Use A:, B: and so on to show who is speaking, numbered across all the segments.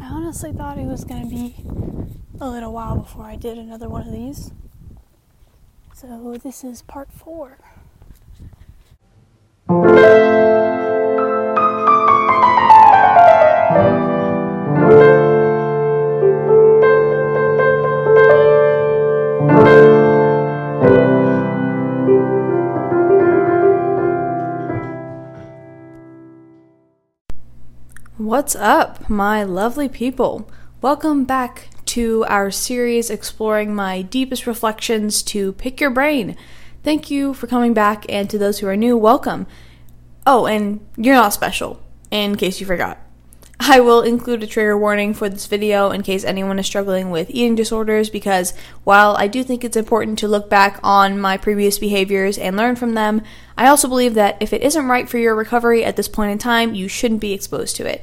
A: I honestly thought it was going to be a little while before I did another one of these. So this is part four. What's up, my lovely people? Welcome back to our series exploring my deepest reflections to pick your brain. Thank you for coming back, and to those who are new, welcome. Oh, and you're not special, in case you forgot. I will include a trigger warning for this video in case anyone is struggling with eating disorders because while I do think it's important to look back on my previous behaviors and learn from them, I also believe that if it isn't right for your recovery at this point in time, you shouldn't be exposed to it.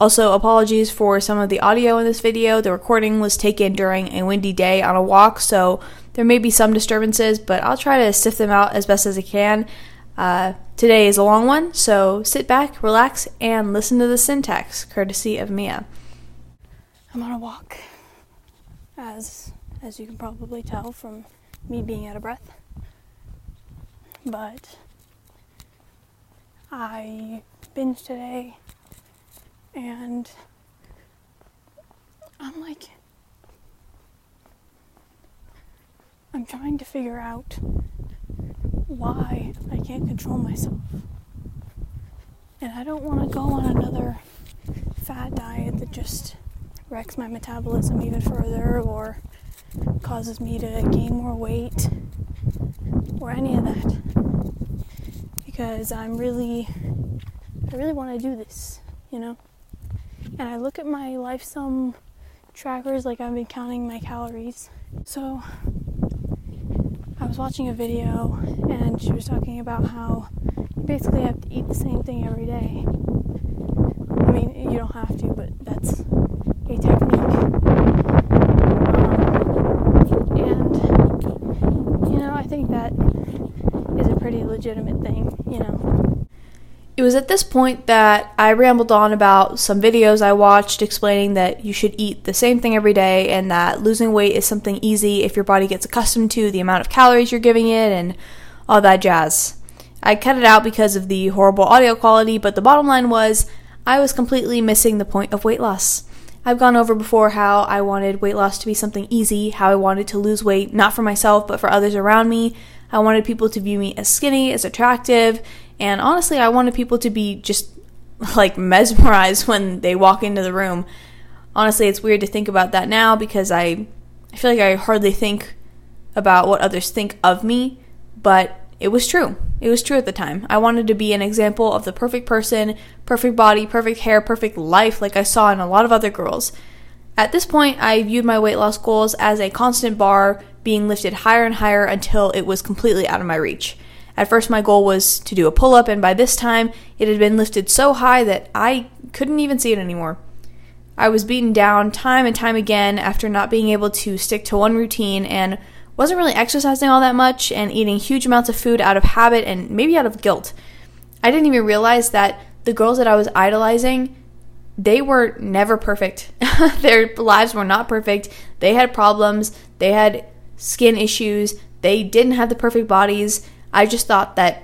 A: Also, apologies for some of the audio in this video. The recording was taken during a windy day on a walk, so there may be some disturbances, but I'll try to sift them out as best as I can. Uh, today is a long one, so sit back, relax, and listen to the syntax, courtesy of Mia. I'm on a walk, as as you can probably tell from me being out of breath. But I binged today, and I'm like, I'm trying to figure out why I can't control myself. And I don't want to go on another fat diet that just wrecks my metabolism even further or causes me to gain more weight or any of that. Because I'm really, I really want to do this, you know? And I look at my LifeSum trackers like I've been counting my calories. So I was watching a video and she was talking about how you basically have to eat the same thing every day. I mean, you don't have to, but that's a technique. Um, and, you know, I think that is a pretty legitimate thing, you know. It was at this point that I rambled on about some videos I watched explaining that you should eat the same thing every day and that losing weight is something easy if your body gets accustomed to the amount of calories you're giving it and all that jazz. I cut it out because of the horrible audio quality, but the bottom line was I was completely missing the point of weight loss. I've gone over before how I wanted weight loss to be something easy, how I wanted to lose weight not for myself but for others around me. I wanted people to view me as skinny, as attractive, and honestly, I wanted people to be just like mesmerized when they walk into the room. Honestly, it's weird to think about that now because I I feel like I hardly think about what others think of me, but it was true. It was true at the time. I wanted to be an example of the perfect person, perfect body, perfect hair, perfect life like I saw in a lot of other girls. At this point, I viewed my weight loss goals as a constant bar being lifted higher and higher until it was completely out of my reach. At first, my goal was to do a pull up, and by this time, it had been lifted so high that I couldn't even see it anymore. I was beaten down time and time again after not being able to stick to one routine and wasn't really exercising all that much and eating huge amounts of food out of habit and maybe out of guilt. I didn't even realize that the girls that I was idolizing, they were never perfect. Their lives were not perfect. They had problems, they had skin issues, they didn't have the perfect bodies. I just thought that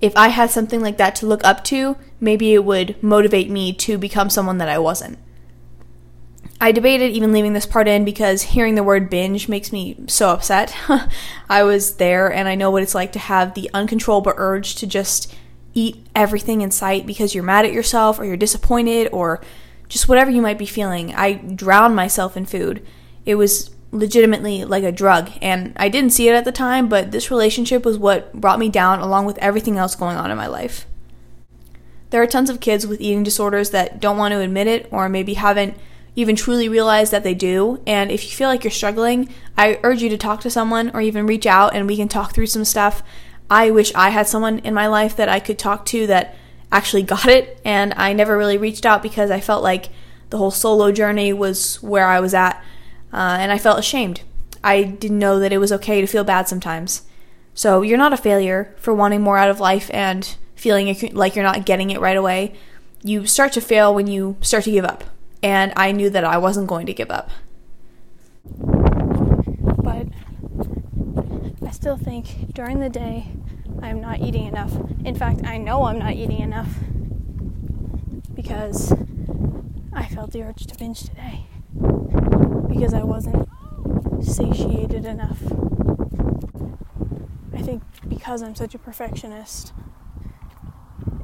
A: if I had something like that to look up to, maybe it would motivate me to become someone that I wasn't. I debated even leaving this part in because hearing the word binge makes me so upset. I was there and I know what it's like to have the uncontrollable urge to just eat everything in sight because you're mad at yourself or you're disappointed or just whatever you might be feeling. I drowned myself in food. It was legitimately like a drug. And I didn't see it at the time, but this relationship was what brought me down along with everything else going on in my life. There are tons of kids with eating disorders that don't want to admit it or maybe haven't even truly realized that they do. And if you feel like you're struggling, I urge you to talk to someone or even reach out and we can talk through some stuff. I wish I had someone in my life that I could talk to that actually got it, and I never really reached out because I felt like the whole solo journey was where I was at uh, and I felt ashamed. I didn't know that it was okay to feel bad sometimes. So you're not a failure for wanting more out of life and feeling like you're not getting it right away. You start to fail when you start to give up. and I knew that I wasn't going to give up. I still think during the day I'm not eating enough. In fact, I know I'm not eating enough because I felt the urge to binge today because I wasn't satiated enough. I think because I'm such a perfectionist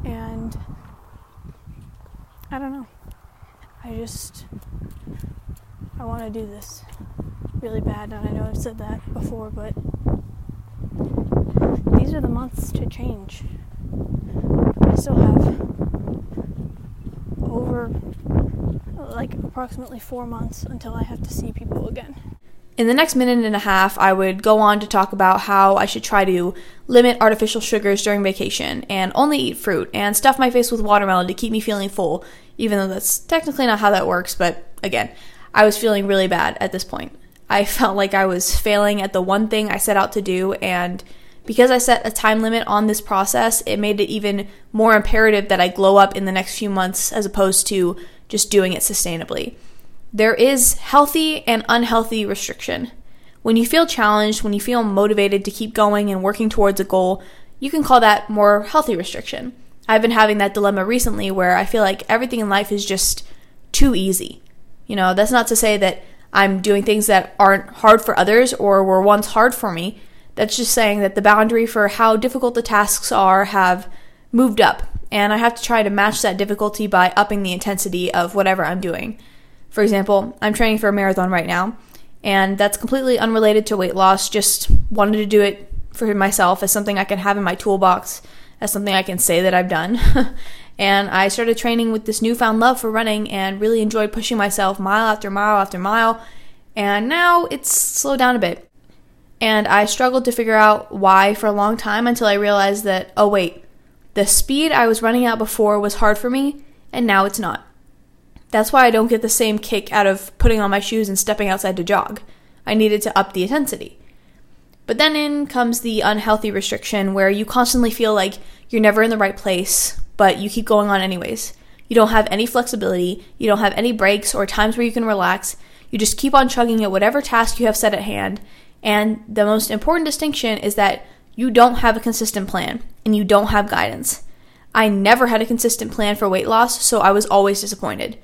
A: and I don't know. I just I want to do this really bad and I know I've said that before but these are the months to change. I still have over like approximately 4 months until I have to see people again. In the next minute and a half, I would go on to talk about how I should try to limit artificial sugars during vacation and only eat fruit and stuff my face with watermelon to keep me feeling full, even though that's technically not how that works. But again, I was feeling really bad at this point. I felt like I was failing at the one thing I set out to do, and because I set a time limit on this process, it made it even more imperative that I glow up in the next few months as opposed to just doing it sustainably. There is healthy and unhealthy restriction. When you feel challenged, when you feel motivated to keep going and working towards a goal, you can call that more healthy restriction. I've been having that dilemma recently where I feel like everything in life is just too easy. You know, that's not to say that I'm doing things that aren't hard for others or were once hard for me. That's just saying that the boundary for how difficult the tasks are have moved up, and I have to try to match that difficulty by upping the intensity of whatever I'm doing. For example, I'm training for a marathon right now, and that's completely unrelated to weight loss, just wanted to do it for myself as something I can have in my toolbox, as something I can say that I've done. and I started training with this newfound love for running and really enjoyed pushing myself mile after mile after mile. And now it's slowed down a bit. And I struggled to figure out why for a long time until I realized that, oh, wait, the speed I was running at before was hard for me, and now it's not. That's why I don't get the same kick out of putting on my shoes and stepping outside to jog. I needed to up the intensity. But then in comes the unhealthy restriction where you constantly feel like you're never in the right place, but you keep going on anyways. You don't have any flexibility, you don't have any breaks or times where you can relax. You just keep on chugging at whatever task you have set at hand. And the most important distinction is that you don't have a consistent plan and you don't have guidance. I never had a consistent plan for weight loss, so I was always disappointed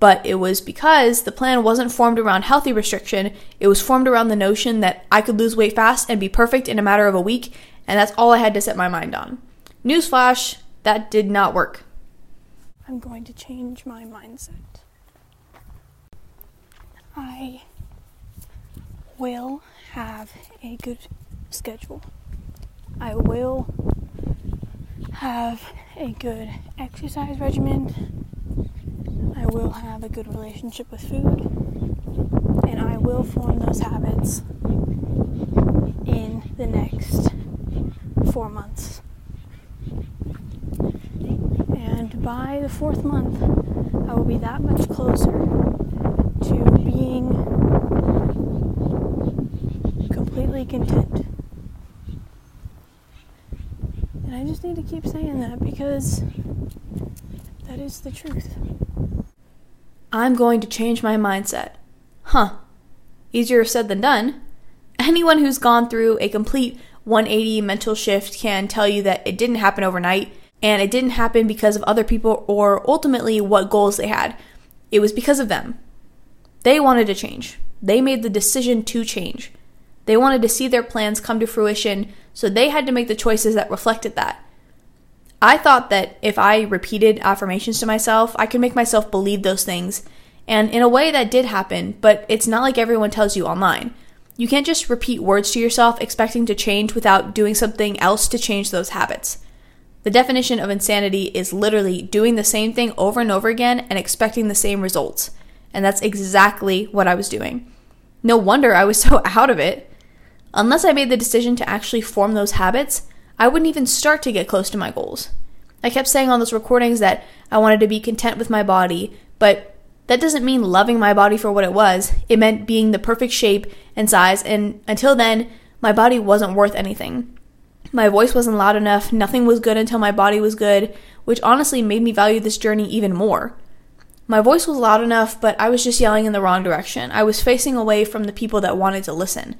A: but it was because the plan wasn't formed around healthy restriction. It was formed around the notion that I could lose weight fast and be perfect in a matter of a week, and that's all I had to set my mind on. Newsflash, that did not work. I'm going to change my mindset. I will have a good schedule. I will have a good exercise regimen I will have a good relationship with food, and I will form those habits in the next four months. And by the fourth month, I will be that much closer to being completely content. And I just need to keep saying that because that is the truth. I'm going to change my mindset. Huh. Easier said than done. Anyone who's gone through a complete 180 mental shift can tell you that it didn't happen overnight and it didn't happen because of other people or ultimately what goals they had. It was because of them. They wanted to change. They made the decision to change. They wanted to see their plans come to fruition, so they had to make the choices that reflected that. I thought that if I repeated affirmations to myself, I could make myself believe those things. And in a way, that did happen, but it's not like everyone tells you online. You can't just repeat words to yourself expecting to change without doing something else to change those habits. The definition of insanity is literally doing the same thing over and over again and expecting the same results. And that's exactly what I was doing. No wonder I was so out of it. Unless I made the decision to actually form those habits, I wouldn't even start to get close to my goals. I kept saying on those recordings that I wanted to be content with my body, but that doesn't mean loving my body for what it was. It meant being the perfect shape and size, and until then, my body wasn't worth anything. My voice wasn't loud enough, nothing was good until my body was good, which honestly made me value this journey even more. My voice was loud enough, but I was just yelling in the wrong direction. I was facing away from the people that wanted to listen.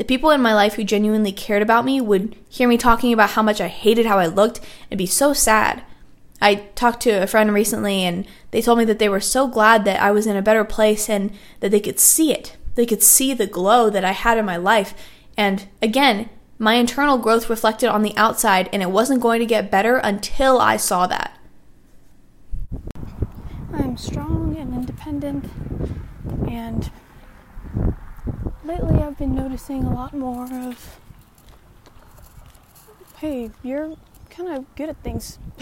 A: The people in my life who genuinely cared about me would hear me talking about how much I hated how I looked and be so sad. I talked to a friend recently and they told me that they were so glad that I was in a better place and that they could see it. They could see the glow that I had in my life. And again, my internal growth reflected on the outside, and it wasn't going to get better until I saw that.
B: I'm strong and independent, and lately I've been noticing a lot more of hey, you're kind of good at things.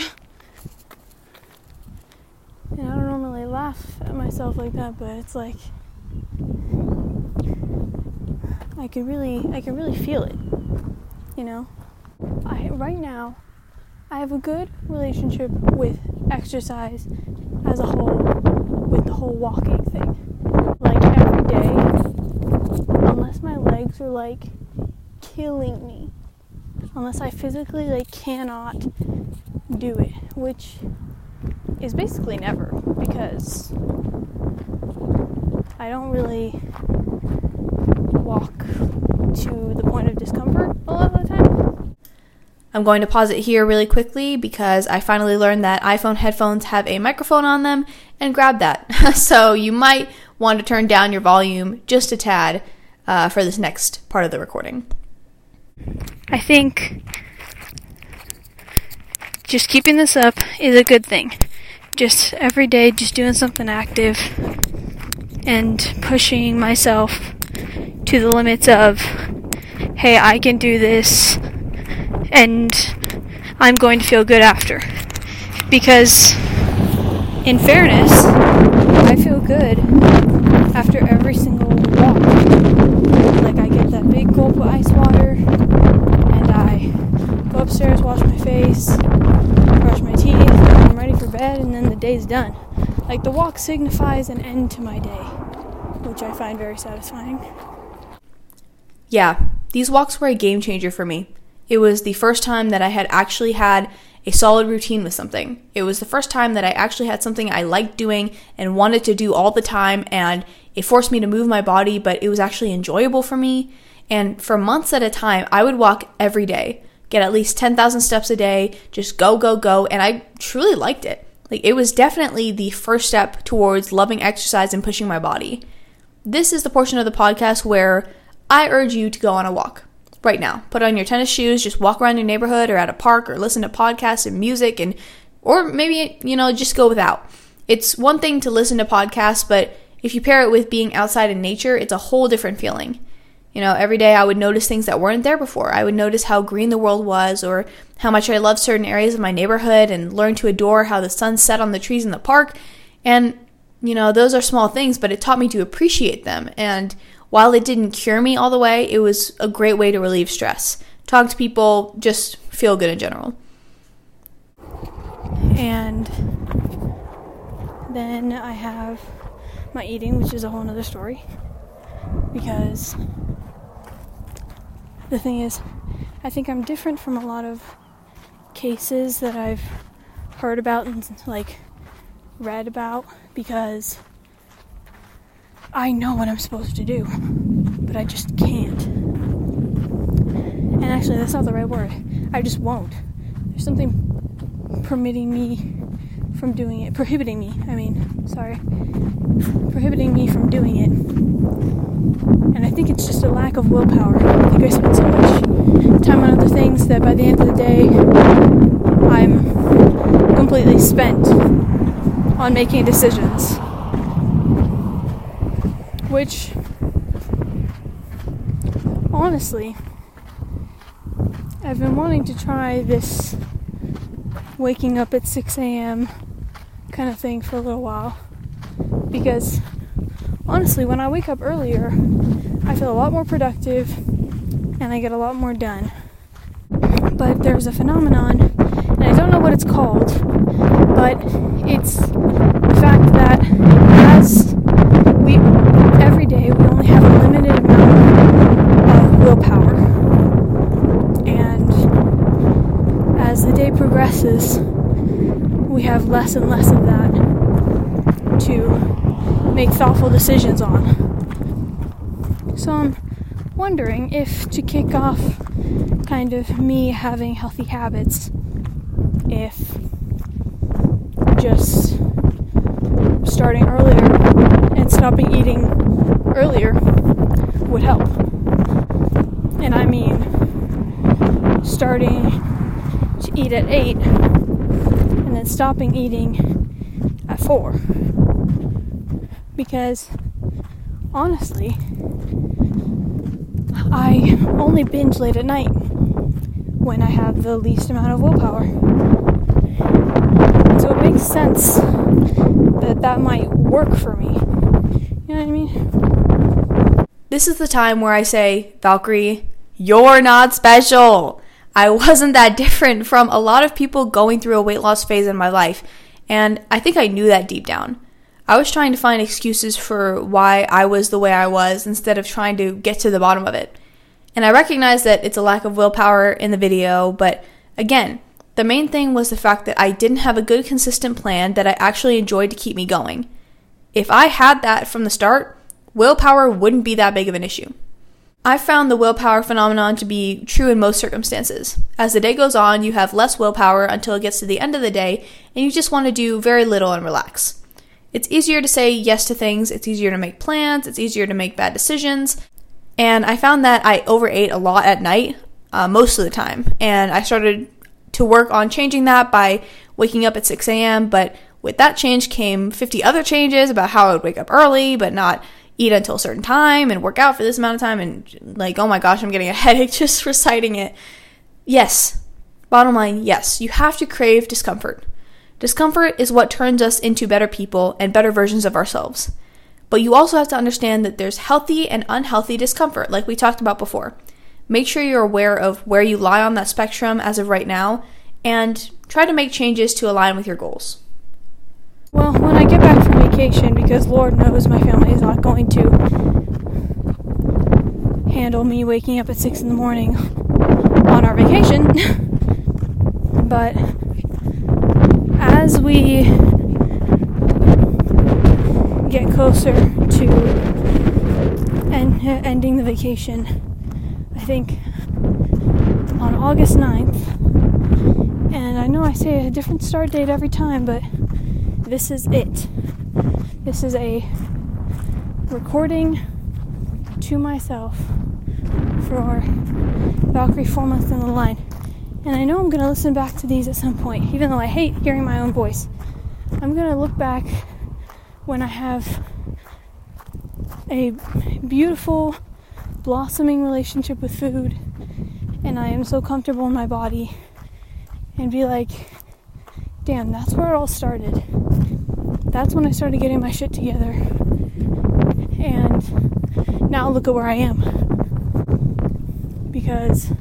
B: and I don't normally laugh at myself like that, but it's like I can really I can really feel it. You know? I right now I have a good relationship with exercise as a whole with the whole walking thing. Like every day unless my legs are like killing me. Unless I physically like cannot do it, which is basically never because I don't really walk to the point of discomfort a lot of the time.
A: I'm going to pause it here really quickly because I finally learned that iPhone headphones have a microphone on them and grab that. so you might want to turn down your volume just a tad uh, for this next part of the recording.
B: I think just keeping this up is a good thing. Just every day, just doing something active and pushing myself to the limits of, hey, I can do this and I'm going to feel good after. Because, in fairness, I feel good after every single walk. Like, I get that big gulp of ice water and I go upstairs, wash my face, brush my teeth, I'm ready for bed, and then the day's done. Like, the walk signifies an end to my day, which I find very satisfying.
A: Yeah, these walks were a game changer for me. It was the first time that I had actually had a solid routine with something. It was the first time that I actually had something I liked doing and wanted to do all the time, and it forced me to move my body, but it was actually enjoyable for me. And for months at a time, I would walk every day, get at least 10,000 steps a day, just go, go, go, and I truly liked it. Like, it was definitely the first step towards loving exercise and pushing my body. This is the portion of the podcast where I urge you to go on a walk right now. Put on your tennis shoes, just walk around your neighborhood or at a park or listen to podcasts and music and or maybe you know just go without. It's one thing to listen to podcasts, but if you pair it with being outside in nature, it's a whole different feeling. You know, every day I would notice things that weren't there before. I would notice how green the world was or how much I loved certain areas of my neighborhood and learn to adore how the sun set on the trees in the park. And, you know, those are small things, but it taught me to appreciate them. And while it didn't cure me all the way, it was a great way to relieve stress. Talk to people, just feel good in general.
B: And then I have my eating, which is a whole other story. Because the thing is, I think I'm different from a lot of cases that I've heard about and like read about because I know what I'm supposed to do, but I just can't. And actually, that's not the right word. I just won't. There's something permitting me from doing it, prohibiting me, I mean, sorry, prohibiting me from doing it. And I think it's just a lack of willpower. I think I spend so much time on other things that by the end of the day, I'm completely spent on making decisions which honestly I've been wanting to try this waking up at 6 a.m. kind of thing for a little while because honestly when I wake up earlier I feel a lot more productive and I get a lot more done but there's a phenomenon and I don't know what it's called but it's the fact that as we every day we only have a limited amount of willpower. And as the day progresses, we have less and less of that to make thoughtful decisions on. So I'm wondering if to kick off kind of me having healthy habits, if just starting earlier and stopping eating earlier would help. And I mean, starting to eat at 8 and then stopping eating at 4. Because honestly, I only binge late at night when I have the least amount of willpower. So it makes sense that that might work for me. You know what I mean?
A: This is the time where I say, Valkyrie, you're not special. I wasn't that different from a lot of people going through a weight loss phase in my life, and I think I knew that deep down. I was trying to find excuses for why I was the way I was instead of trying to get to the bottom of it. And I recognize that it's a lack of willpower in the video, but again, the main thing was the fact that I didn't have a good, consistent plan that I actually enjoyed to keep me going. If I had that from the start, willpower wouldn't be that big of an issue. I found the willpower phenomenon to be true in most circumstances. As the day goes on, you have less willpower until it gets to the end of the day, and you just want to do very little and relax. It's easier to say yes to things, it's easier to make plans, it's easier to make bad decisions. And I found that I overate a lot at night, uh, most of the time. And I started to work on changing that by waking up at 6 a.m. But with that change came 50 other changes about how I would wake up early, but not eat until a certain time and work out for this amount of time. And like, oh my gosh, I'm getting a headache just reciting it. Yes, bottom line, yes, you have to crave discomfort. Discomfort is what turns us into better people and better versions of ourselves. But you also have to understand that there's healthy and unhealthy discomfort, like we talked about before. Make sure you're aware of where you lie on that spectrum as of right now and try to make changes to align with your goals.
B: Well, when I get back from vacation, because Lord knows my family is not going to handle me waking up at 6 in the morning on our vacation, but as we get closer to end, ending the vacation, I think on August 9th, and I know I say a different start date every time, but this is it. This is a recording to myself for Valkyrie four months down the line. And I know I'm going to listen back to these at some point, even though I hate hearing my own voice. I'm going to look back when I have a beautiful, blossoming relationship with food and I am so comfortable in my body and be like, damn, that's where it all started. That's when I started getting my shit together. And now look at where I am. Because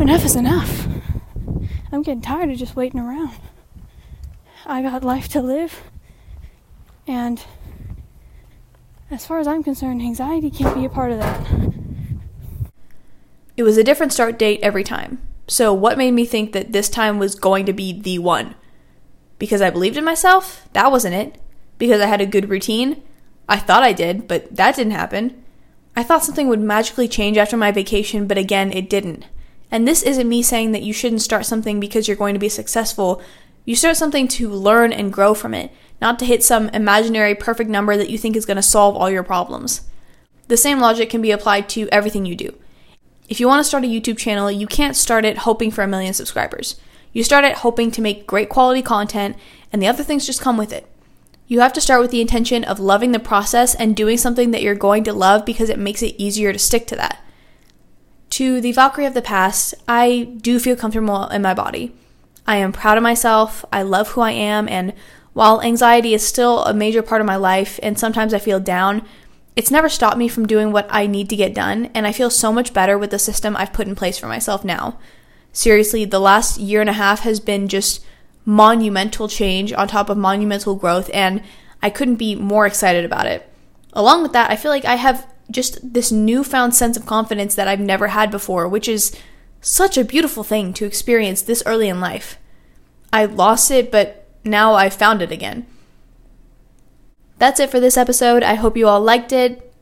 B: enough is enough. I'm getting tired of just waiting around. I got life to live, and as far as I'm concerned, anxiety can't be a part of that.
A: It was a different start date every time. So, what made me think that this time was going to be the one? Because I believed in myself? That wasn't it. Because I had a good routine? I thought I did, but that didn't happen. I thought something would magically change after my vacation, but again, it didn't. And this isn't me saying that you shouldn't start something because you're going to be successful. You start something to learn and grow from it, not to hit some imaginary perfect number that you think is going to solve all your problems. The same logic can be applied to everything you do. If you want to start a YouTube channel, you can't start it hoping for a million subscribers. You start it hoping to make great quality content, and the other things just come with it. You have to start with the intention of loving the process and doing something that you're going to love because it makes it easier to stick to that to the Valkyrie of the past, I do feel comfortable in my body. I am proud of myself. I love who I am. And while anxiety is still a major part of my life and sometimes I feel down, it's never stopped me from doing what I need to get done. And I feel so much better with the system I've put in place for myself now. Seriously, the last year and a half has been just monumental change on top of monumental growth. And I couldn't be more excited about it. Along with that, I feel like I have just this newfound sense of confidence that I've never had before, which is such a beautiful thing to experience this early in life. I lost it, but now I've found it again. That's it for this episode. I hope you all liked it.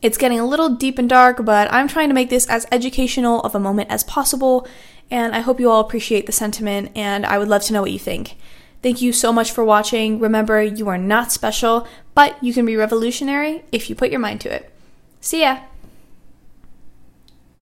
A: It's getting a little deep and dark, but I'm trying to make this as educational of a moment as possible, and I hope you all appreciate the sentiment, and I would love to know what you think. Thank you so much for watching. Remember, you are not special, but you can be revolutionary if you put your mind to it. See ya!